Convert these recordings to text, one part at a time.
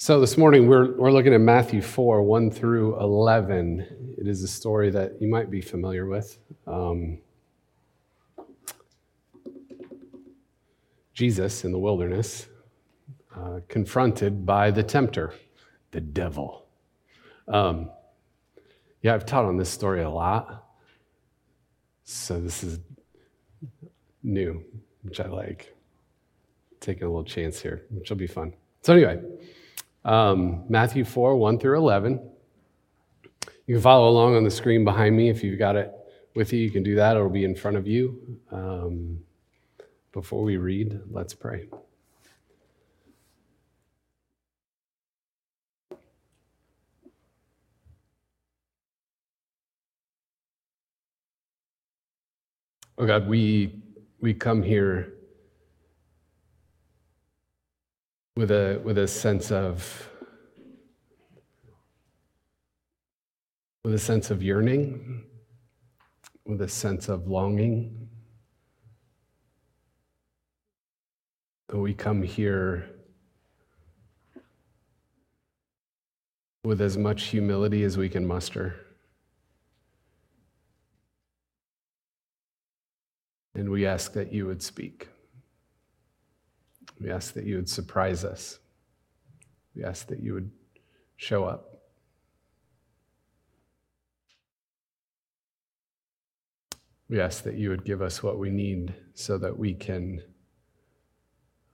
So this morning we're, we're looking at Matthew 4, 1 through 11. It is a story that you might be familiar with. Um, Jesus in the wilderness, uh, confronted by the tempter, the devil. Um, yeah, I've taught on this story a lot. So this is new, which I like. Taking a little chance here, which will be fun. So, anyway, um, Matthew 4, 1 through 11. You can follow along on the screen behind me if you've got it with you. You can do that, it'll be in front of you. Um, before we read, let's pray. Oh God, we, we come here with a, with a sense of with a sense of yearning, with a sense of longing. That We come here with as much humility as we can muster. And we ask that you would speak. We ask that you would surprise us. We ask that you would show up. We ask that you would give us what we need so that we can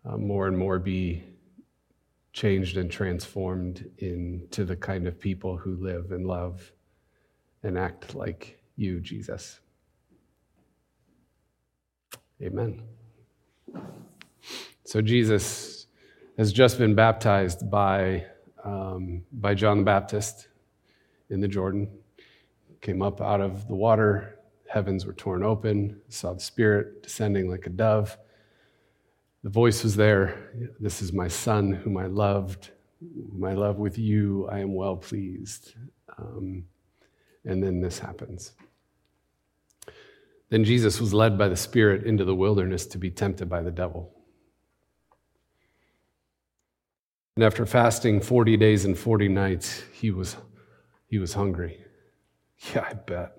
uh, more and more be changed and transformed into the kind of people who live and love and act like you, Jesus. Amen. So Jesus has just been baptized by, um, by John the Baptist in the Jordan. Came up out of the water, heavens were torn open, saw the Spirit descending like a dove. The voice was there This is my Son, whom I loved. My love with you, I am well pleased. Um, and then this happens. Then Jesus was led by the Spirit into the wilderness to be tempted by the devil. And after fasting 40 days and 40 nights, he was, he was hungry. Yeah, I bet.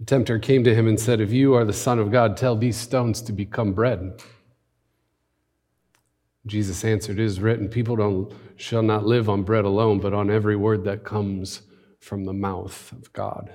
The tempter came to him and said, If you are the Son of God, tell these stones to become bread. Jesus answered, It is written, People don't, shall not live on bread alone, but on every word that comes from the mouth of God.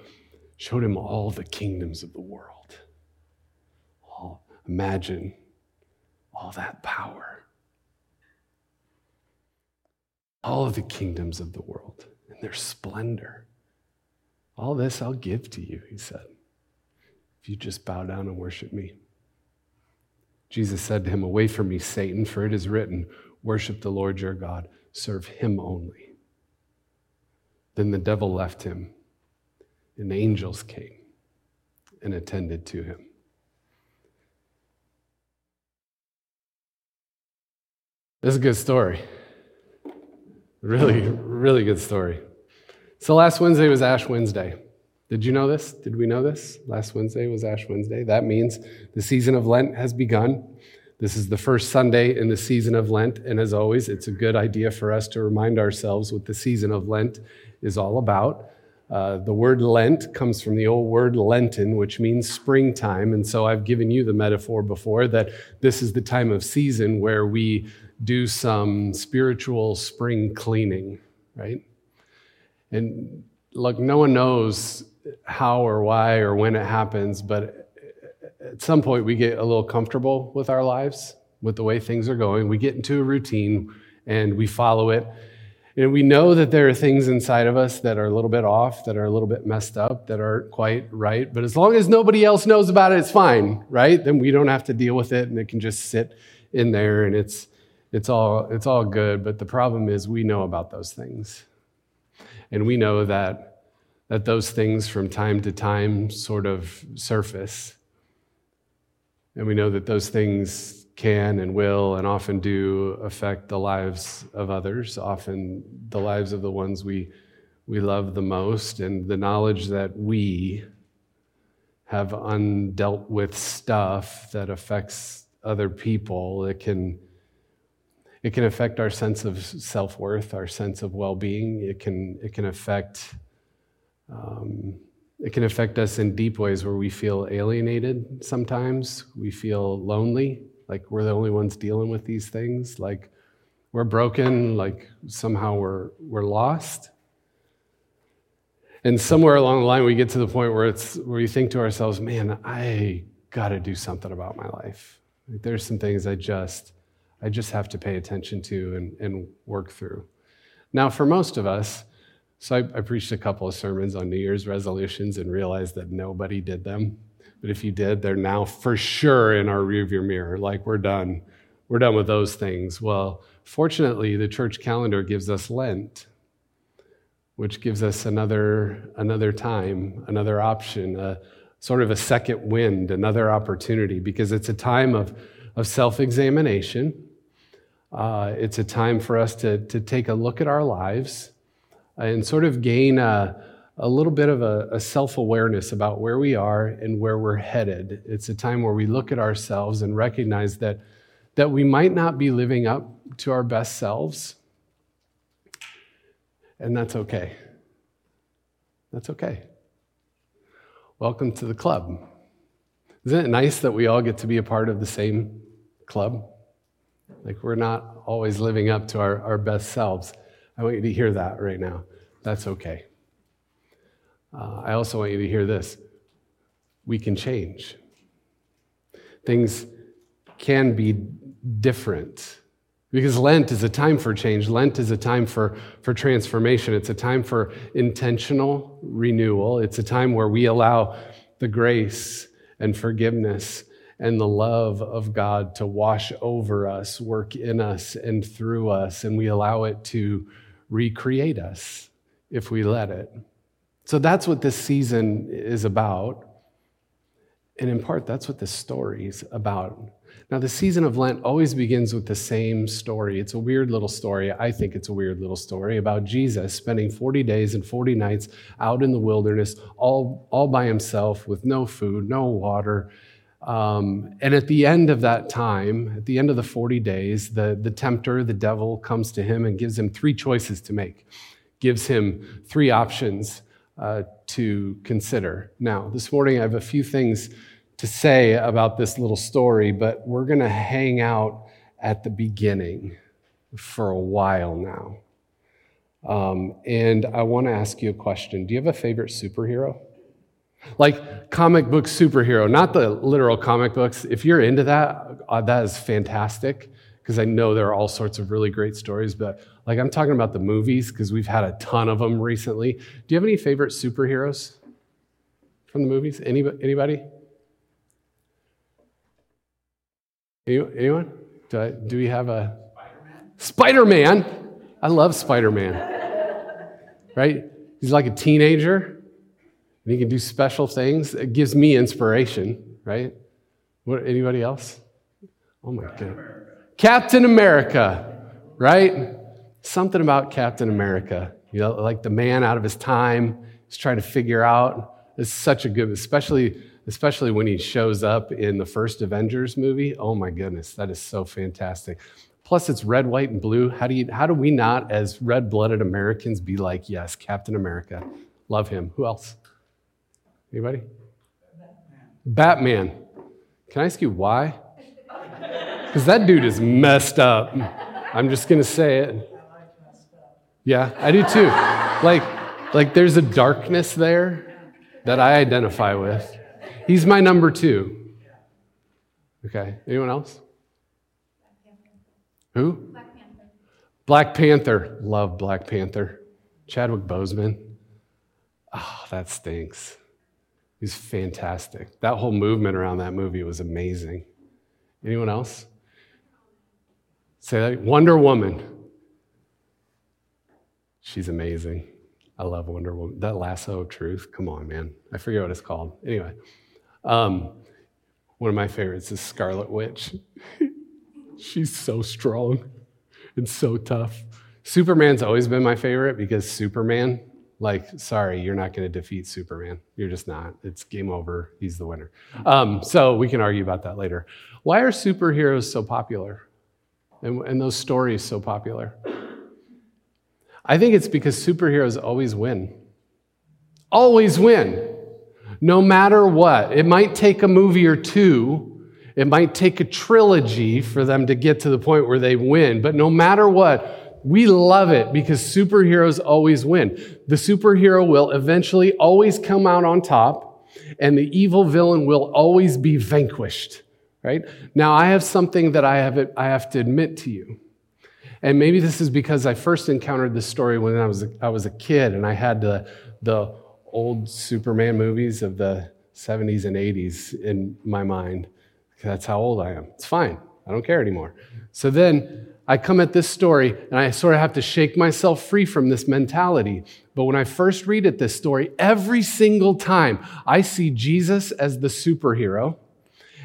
showed him all the kingdoms of the world. All, imagine all that power. All of the kingdoms of the world and their splendor. All this I'll give to you, he said, if you just bow down and worship me. Jesus said to him, Away from me, Satan, for it is written, Worship the Lord your God, serve him only. Then the devil left him and angels came and attended to him. This is a good story. Really, really good story. So last Wednesday was Ash Wednesday. Did you know this? Did we know this? Last Wednesday was Ash Wednesday. That means the season of Lent has begun. This is the first Sunday in the season of Lent. And as always, it's a good idea for us to remind ourselves what the season of Lent is all about. Uh, the word Lent comes from the old word Lenten, which means springtime. And so I've given you the metaphor before that this is the time of season where we do some spiritual spring cleaning, right? And look, no one knows how or why or when it happens, but at some point we get a little comfortable with our lives, with the way things are going. We get into a routine and we follow it. And we know that there are things inside of us that are a little bit off, that are a little bit messed up, that aren't quite right. But as long as nobody else knows about it, it's fine, right? Then we don't have to deal with it and it can just sit in there and it's it's all, it's all good, but the problem is we know about those things. And we know that, that those things from time to time sort of surface. And we know that those things can and will and often do affect the lives of others, often the lives of the ones we, we love the most. And the knowledge that we have undealt with stuff that affects other people, it can it can affect our sense of self worth, our sense of well being. It can, it can affect. Um, it can affect us in deep ways where we feel alienated sometimes. We feel lonely, like we're the only ones dealing with these things. Like we're broken, like somehow we're, we're lost. And somewhere along the line, we get to the point where, it's, where we think to ourselves, man, I got to do something about my life. Like, there's some things I just, I just have to pay attention to and, and work through. Now, for most of us, so I, I, preached a couple of sermons on New Year's resolutions and realized that nobody did them. But if you did, they're now for sure in our rearview mirror. Like we're done. We're done with those things. Well, fortunately, the church calendar gives us Lent, which gives us another, another time, another option, a, sort of a second wind, another opportunity, because it's a time of, of self examination uh, it's a time for us to, to take a look at our lives and sort of gain a, a little bit of a, a self awareness about where we are and where we're headed. It's a time where we look at ourselves and recognize that, that we might not be living up to our best selves, and that's okay. That's okay. Welcome to the club. Isn't it nice that we all get to be a part of the same club? Like we're not always living up to our, our best selves. I want you to hear that right now. That's okay. Uh, I also want you to hear this we can change. Things can be different. Because Lent is a time for change. Lent is a time for, for transformation. It's a time for intentional renewal. It's a time where we allow the grace and forgiveness and the love of God to wash over us, work in us and through us, and we allow it to recreate us if we let it. So that's what this season is about. And in part, that's what this story is about. Now, the season of Lent always begins with the same story. It's a weird little story. I think it's a weird little story about Jesus spending 40 days and 40 nights out in the wilderness, all, all by himself, with no food, no water, um, and at the end of that time, at the end of the 40 days, the, the tempter, the devil, comes to him and gives him three choices to make, gives him three options uh, to consider. Now, this morning I have a few things to say about this little story, but we're going to hang out at the beginning for a while now. Um, and I want to ask you a question Do you have a favorite superhero? Like comic book superhero, not the literal comic books. If you're into that, uh, that is fantastic because I know there are all sorts of really great stories. But like I'm talking about the movies because we've had a ton of them recently. Do you have any favorite superheroes from the movies? Anybody? Anybody? Anyone? Do, I, do we have a Spider Man? I love Spider Man. right? He's like a teenager and he can do special things. It gives me inspiration, right? What, anybody else? Oh my God. Captain America, right? Something about Captain America. You know, like the man out of his time is trying to figure out. It's such a good, especially especially when he shows up in the first Avengers movie. Oh my goodness, that is so fantastic. Plus, it's red, white, and blue. How do you, how do we not, as red-blooded Americans, be like, yes, Captain America, love him? Who else? Anybody? Batman. Batman. Can I ask you why? Because that dude is messed up. I'm just going to say it. Yeah, I do too. Like, like there's a darkness there that I identify with. He's my number two. Okay. Anyone else? Who? Black Panther. Black Panther. Love Black Panther. Chadwick Boseman. Oh, that stinks. He's fantastic. That whole movement around that movie was amazing. Anyone else? Say that. Wonder Woman. She's amazing. I love Wonder Woman. That lasso of truth. Come on, man. I forget what it's called. Anyway, um, one of my favorites is Scarlet Witch. She's so strong and so tough. Superman's always been my favorite because Superman, like, sorry, you're not going to defeat Superman. You're just not. It's game over. He's the winner. Um, so we can argue about that later. Why are superheroes so popular? And, and those stories so popular? I think it's because superheroes always win. Always win. No matter what. It might take a movie or two it might take a trilogy for them to get to the point where they win, but no matter what, we love it because superheroes always win. The superhero will eventually always come out on top, and the evil villain will always be vanquished, right? Now, I have something that I have, I have to admit to you. And maybe this is because I first encountered this story when I was a, I was a kid and I had the, the old Superman movies of the 70s and 80s in my mind. That's how old I am. It's fine. I don't care anymore. So then I come at this story and I sort of have to shake myself free from this mentality. But when I first read it, this story, every single time I see Jesus as the superhero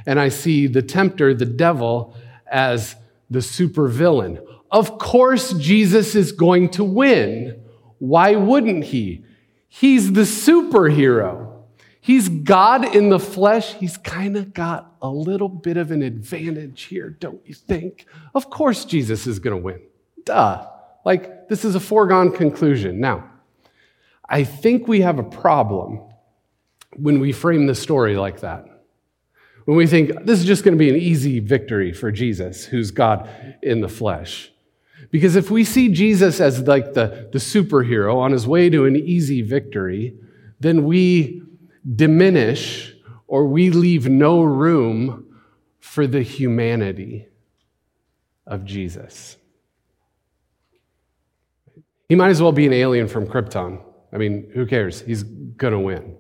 and I see the tempter, the devil, as the supervillain. Of course, Jesus is going to win. Why wouldn't he? He's the superhero. He's God in the flesh. He's kind of got a little bit of an advantage here, don't you think? Of course, Jesus is going to win. Duh. Like, this is a foregone conclusion. Now, I think we have a problem when we frame the story like that. When we think this is just going to be an easy victory for Jesus, who's God in the flesh. Because if we see Jesus as like the, the superhero on his way to an easy victory, then we diminish or we leave no room for the humanity of Jesus. He might as well be an alien from Krypton. I mean, who cares? He's going to win.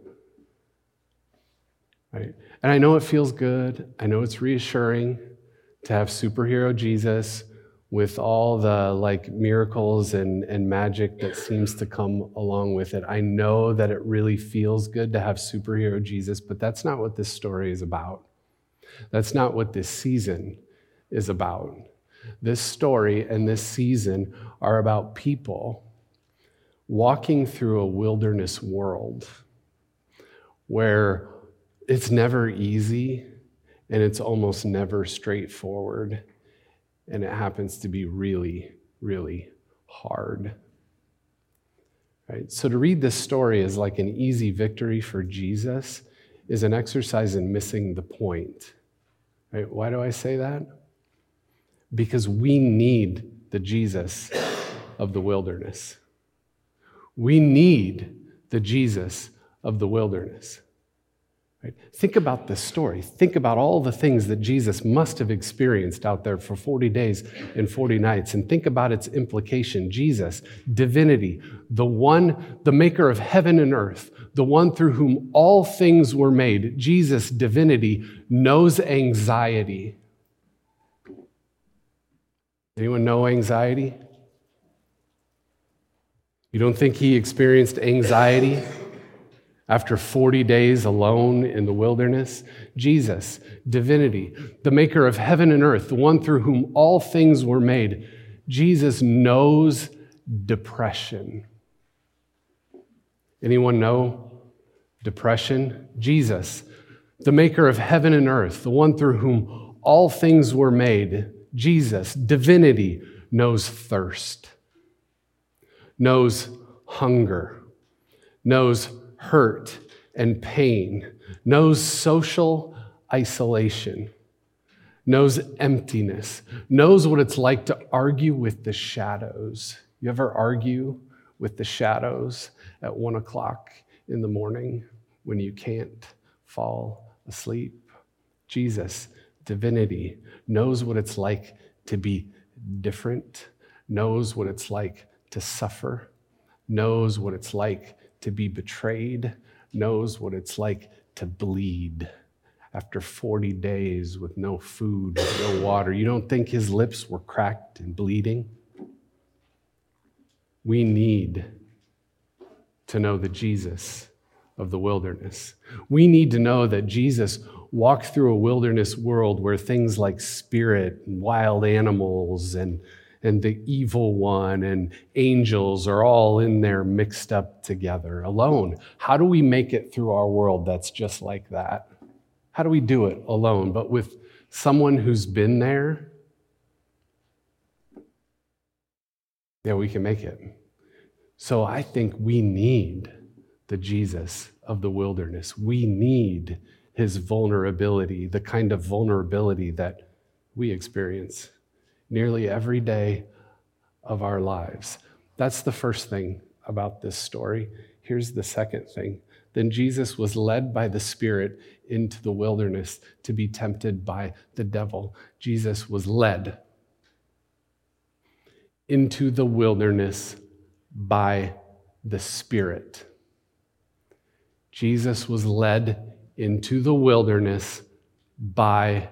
Right? And I know it feels good. I know it's reassuring to have superhero Jesus with all the like miracles and, and magic that seems to come along with it. I know that it really feels good to have superhero Jesus, but that's not what this story is about. That's not what this season is about. This story and this season are about people walking through a wilderness world where it's never easy and it's almost never straightforward and it happens to be really, really hard. Right? So to read this story as like an easy victory for Jesus is an exercise in missing the point. Right? Why do I say that? Because we need the Jesus of the wilderness. We need the Jesus of the wilderness. Right? Think about this story. Think about all the things that Jesus must have experienced out there for 40 days and 40 nights, and think about its implication. Jesus, divinity, the one, the maker of heaven and earth, the one through whom all things were made. Jesus, divinity, knows anxiety. Anyone know anxiety? You don't think he experienced anxiety? After 40 days alone in the wilderness, Jesus, divinity, the maker of heaven and earth, the one through whom all things were made, Jesus knows depression. Anyone know depression? Jesus, the maker of heaven and earth, the one through whom all things were made, Jesus, divinity, knows thirst, knows hunger, knows hurt and pain, knows social isolation, knows emptiness, knows what it's like to argue with the shadows. You ever argue with the shadows at one o'clock in the morning when you can't fall asleep? Jesus, divinity, knows what it's like to be different, knows what it's like to suffer, knows what it's like to be betrayed, knows what it's like to bleed. after 40 days with no food, no water. You don't think his lips were cracked and bleeding? We need to know the Jesus of the wilderness. We need to know that Jesus walked through a wilderness world where things like spirit and wild animals and, and the evil one and angels are all in there mixed up together alone. How do we make it through our world that's just like that? How do we do it alone? But with someone who's been there, yeah, we can make it. So I think we need the Jesus of the wilderness. We need his vulnerability, the kind of vulnerability that we experience nearly every day of our lives. That's the first thing about this story. Here's the second thing. Then Jesus was led by the Spirit into the wilderness to be tempted by the devil. Jesus was led into the wilderness by the Spirit. Jesus was led into the wilderness by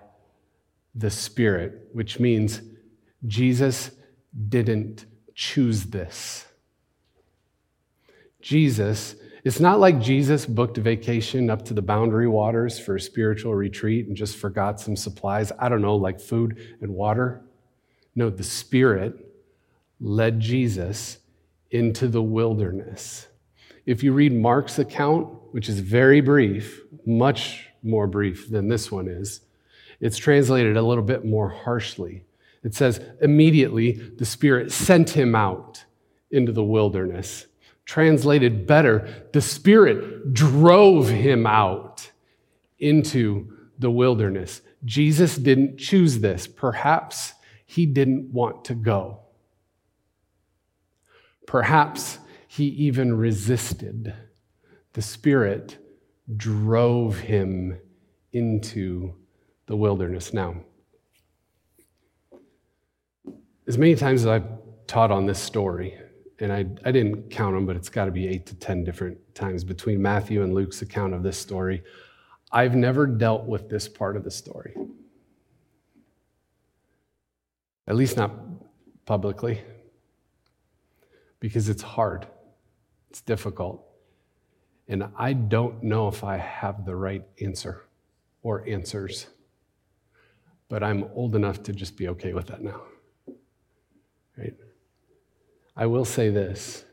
the Spirit, which means Jesus didn't choose this. Jesus, it's not like Jesus booked a vacation up to the boundary waters for a spiritual retreat and just forgot some supplies. I don't know, like food and water. No, the Spirit led Jesus into the wilderness. If you read Mark's account, which is very brief, much more brief than this one is, it's translated a little bit more harshly. It says, immediately the Spirit sent him out into the wilderness. Translated better, the Spirit drove him out into the wilderness. Jesus didn't choose this. Perhaps he didn't want to go. Perhaps he even resisted. The Spirit drove him into the wilderness. Now, as many times as I've taught on this story, and I, I didn't count them, but it's got to be eight to 10 different times between Matthew and Luke's account of this story, I've never dealt with this part of the story. At least not publicly, because it's hard, it's difficult. And I don't know if I have the right answer or answers, but I'm old enough to just be okay with that now. Right? I will say this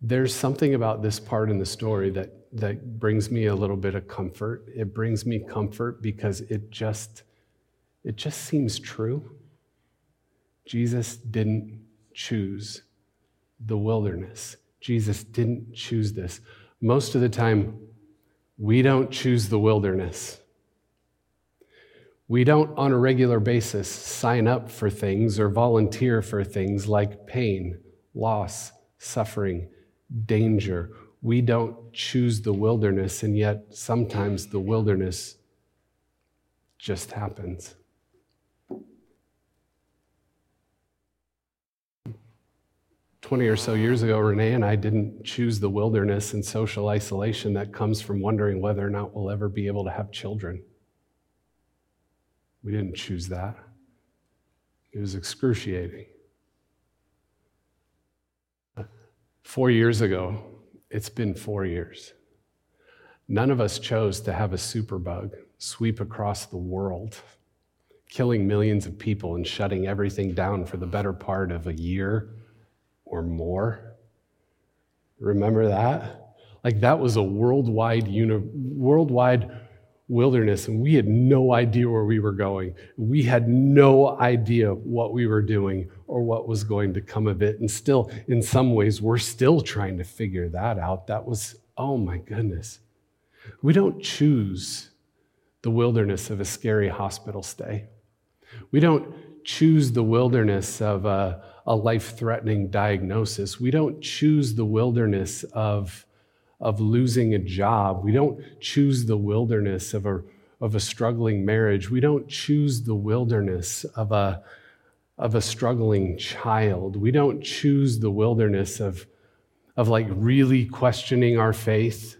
there's something about this part in the story that, that brings me a little bit of comfort. It brings me comfort because it just it just seems true. Jesus didn't choose the wilderness. Jesus didn't choose this. Most of the time, we don't choose the wilderness. We don't, on a regular basis, sign up for things or volunteer for things like pain, loss, suffering, danger. We don't choose the wilderness, and yet sometimes the wilderness just happens. 20 or so years ago, Renee and I didn't choose the wilderness and social isolation that comes from wondering whether or not we'll ever be able to have children. We didn't choose that. It was excruciating. Four years ago, it's been four years. None of us chose to have a superbug sweep across the world, killing millions of people and shutting everything down for the better part of a year or more. Remember that? Like that was a worldwide, uni- worldwide wilderness, and we had no idea where we were going. We had no idea what we were doing or what was going to come of it. And still, in some ways, we're still trying to figure that out. That was, oh my goodness. We don't choose the wilderness of a scary hospital stay. We don't choose the wilderness of a, a life threatening diagnosis. We don't choose the wilderness of, of losing a job. We don't choose the wilderness of a, of a struggling marriage. We don't choose the wilderness of a, of a struggling child. We don't choose the wilderness of, of like really questioning our faith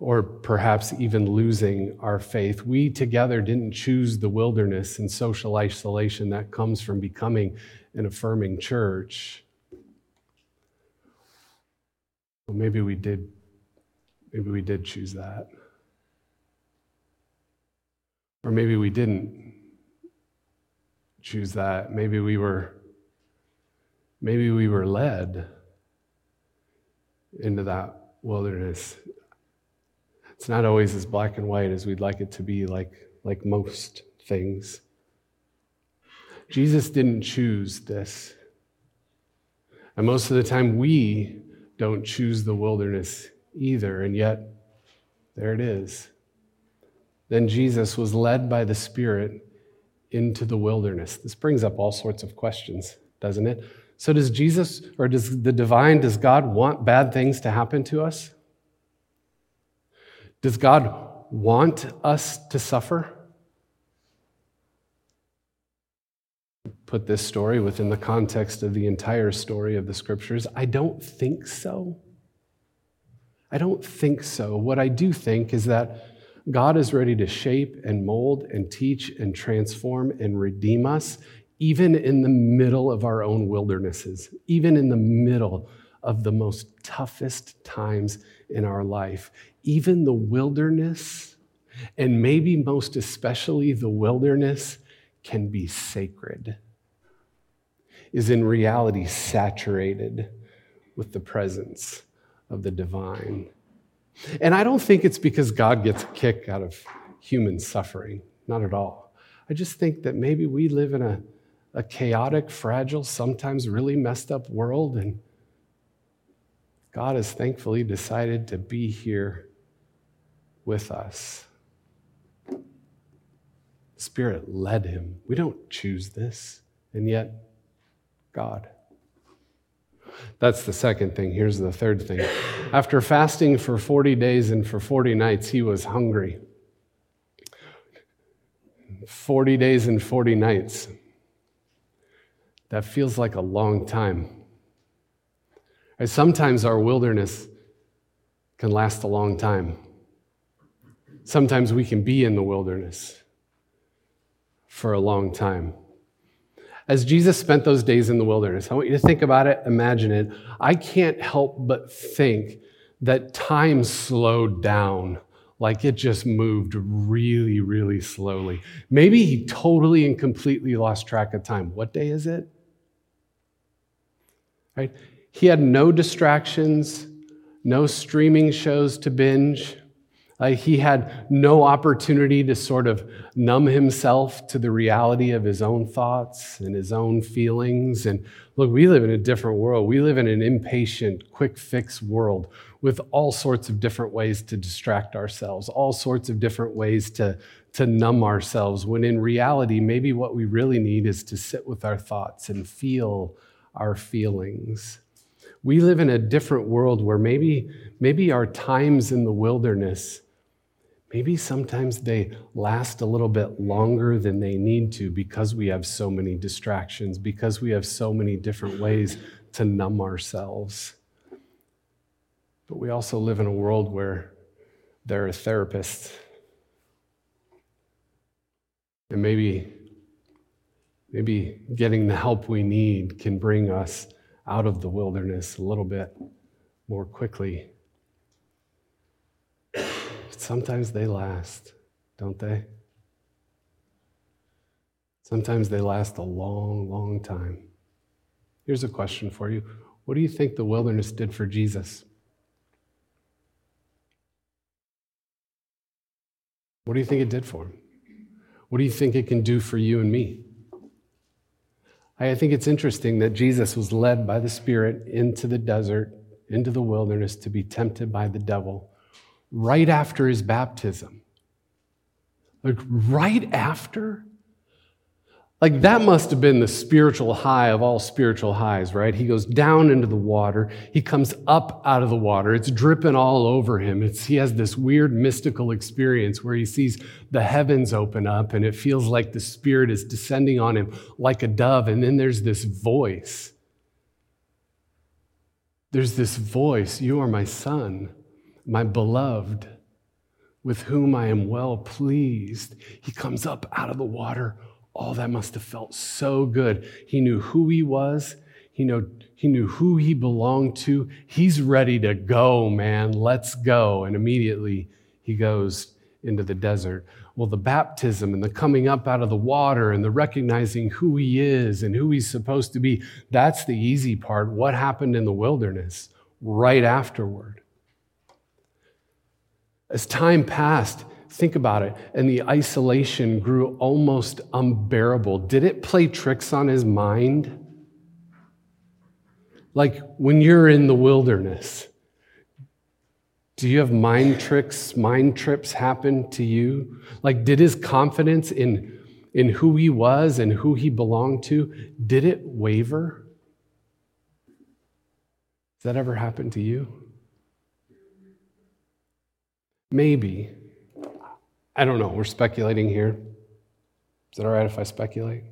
or perhaps even losing our faith. We together didn't choose the wilderness and social isolation that comes from becoming an affirming church. Well, maybe we did maybe we did choose that. Or maybe we didn't choose that. Maybe we were maybe we were led into that wilderness. It's not always as black and white as we'd like it to be, like, like most things. Jesus didn't choose this. And most of the time, we don't choose the wilderness either. And yet, there it is. Then Jesus was led by the Spirit into the wilderness. This brings up all sorts of questions, doesn't it? So, does Jesus or does the divine, does God want bad things to happen to us? Does God want us to suffer? Put this story within the context of the entire story of the scriptures. I don't think so. I don't think so. What I do think is that God is ready to shape and mold and teach and transform and redeem us, even in the middle of our own wildernesses, even in the middle of the most toughest times in our life. Even the wilderness, and maybe most especially the wilderness, can be sacred, is in reality saturated with the presence of the divine. And I don't think it's because God gets a kick out of human suffering, not at all. I just think that maybe we live in a, a chaotic, fragile, sometimes really messed up world, and God has thankfully decided to be here with us. Spirit led him. We don't choose this, and yet God. That's the second thing. Here's the third thing. After fasting for 40 days and for 40 nights, he was hungry. 40 days and 40 nights. That feels like a long time. And sometimes our wilderness can last a long time. Sometimes we can be in the wilderness for a long time. As Jesus spent those days in the wilderness, I want you to think about it, imagine it. I can't help but think that time slowed down, like it just moved really, really slowly. Maybe he totally and completely lost track of time. What day is it? Right? He had no distractions, no streaming shows to binge. Uh, he had no opportunity to sort of numb himself to the reality of his own thoughts and his own feelings. And look, we live in a different world. We live in an impatient, quick fix world with all sorts of different ways to distract ourselves, all sorts of different ways to, to numb ourselves, when in reality, maybe what we really need is to sit with our thoughts and feel our feelings. We live in a different world where maybe, maybe our times in the wilderness maybe sometimes they last a little bit longer than they need to because we have so many distractions, because we have so many different ways to numb ourselves. But we also live in a world where there are therapists. And maybe, maybe getting the help we need can bring us out of the wilderness a little bit more quickly sometimes they last, don't they? Sometimes they last a long, long time. Here's a question for you What do you think the wilderness did for Jesus? What do you think it did for him? What do you think it can do for you and me? I think it's interesting that Jesus was led by the Spirit into the desert, into the wilderness to be tempted by the devil right after his baptism. Like, right after? Like, that must have been the spiritual high of all spiritual highs, right? He goes down into the water. He comes up out of the water. It's dripping all over him. It's, he has this weird mystical experience where he sees the heavens open up and it feels like the Spirit is descending on him like a dove. And then there's this voice. There's this voice You are my son my beloved, with whom I am well pleased. He comes up out of the water. Oh, that must have felt so good. He knew who he was. He knew, he knew who he belonged to. He's ready to go, man. Let's go. And immediately he goes into the desert. Well, the baptism and the coming up out of the water and the recognizing who he is and who he's supposed to be, that's the easy part. What happened in the wilderness right afterward? As time passed, think about it, and the isolation grew almost unbearable. Did it play tricks on his mind? Like when you're in the wilderness, do you have mind tricks, mind trips happen to you? Like, did his confidence in, in who he was and who he belonged to, did it waver? Does that ever happen to you? Maybe. I don't know. We're speculating here. Is it all right if I speculate?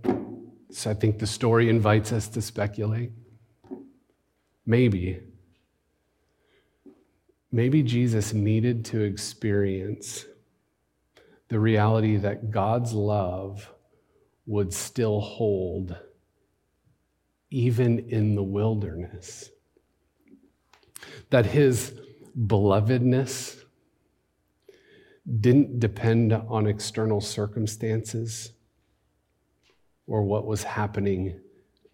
So I think the story invites us to speculate. Maybe Maybe Jesus needed to experience the reality that God's love would still hold even in the wilderness. That his belovedness didn't depend on external circumstances or what was happening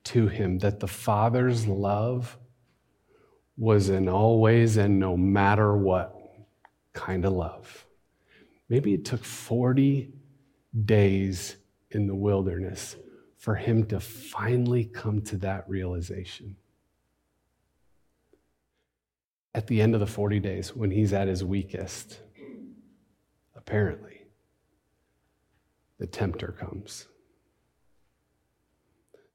to him, that the Father's love was in all ways and no matter what kind of love. Maybe it took 40 days in the wilderness for him to finally come to that realization. At the end of the 40 days, when he's at his weakest, apparently, the tempter comes.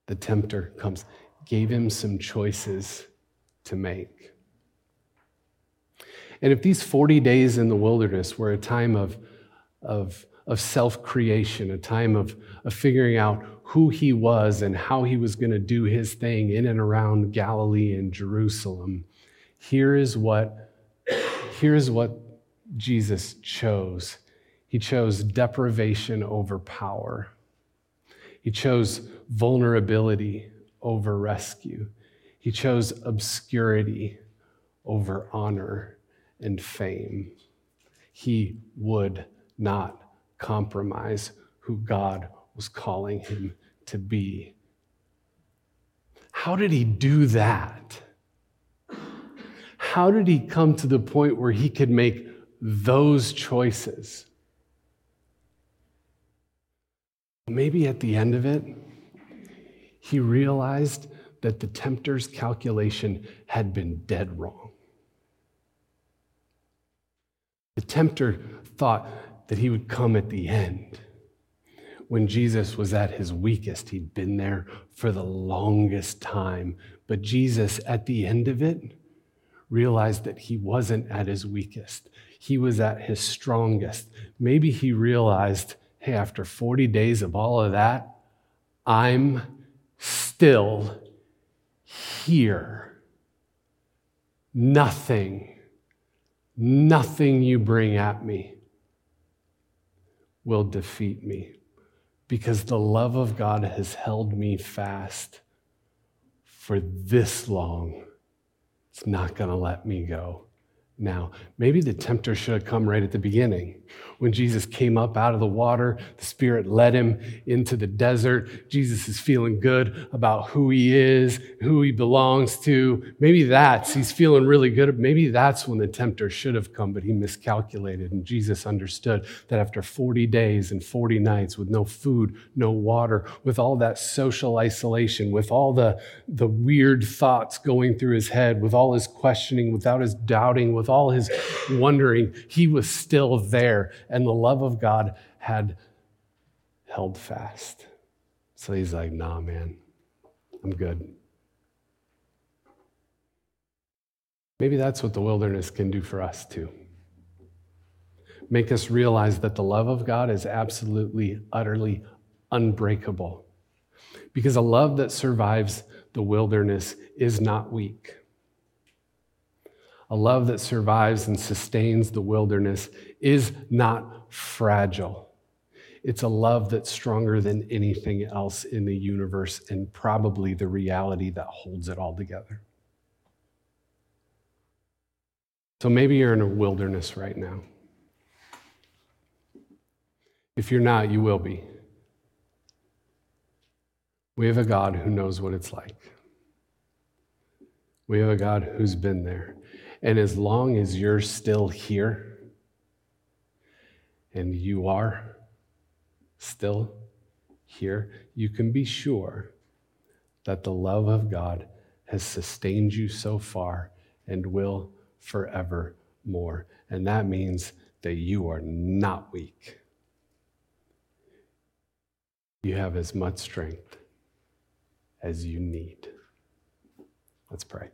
The tempter comes, gave him some choices to make. And if these 40 days in the wilderness were a time of, of, of self creation, a time of, of figuring out who he was and how he was going to do his thing in and around Galilee and Jerusalem, here is what, here is what Jesus chose. He chose deprivation over power. He chose vulnerability over rescue. He chose obscurity over honor and fame. He would not compromise who God was calling him to be. How did he do that? How did he come to the point where he could make those choices? Maybe at the end of it, he realized that the tempter's calculation had been dead wrong. The tempter thought that he would come at the end. When Jesus was at his weakest, he'd been there for the longest time. But Jesus, at the end of it, realized that he wasn't at his weakest. He was at his strongest. Maybe he realized, hey, after 40 days of all of that, I'm still here. Nothing, nothing you bring at me will defeat me because the love of God has held me fast for this long. It's not going to let me go now. Maybe the tempter should have come right at the beginning. When Jesus came up out of the water, the Spirit led him into the desert. Jesus is feeling good about who he is, who he belongs to. Maybe that's, he's feeling really good. Maybe that's when the tempter should have come, but he miscalculated. And Jesus understood that after 40 days and 40 nights with no food, no water, with all that social isolation, with all the, the weird thoughts going through his head, with all his questioning, without his doubting, with all his wondering, he was still there and the love of God had held fast. So he's like, nah, man, I'm good. Maybe that's what the wilderness can do for us too. Make us realize that the love of God is absolutely, utterly unbreakable. Because a love that survives the wilderness is not weak. A love that survives and sustains the wilderness, is not fragile. It's a love that's stronger than anything else in the universe and probably the reality that holds it all together. So maybe you're in a wilderness right now. If you're not, you will be. We have a God who knows what it's like. We have a God who's been there. And as long as you're still here, and you are still here, you can be sure that the love of God has sustained you so far and will forevermore. And that means that you are not weak. You have as much strength as you need. Let's pray.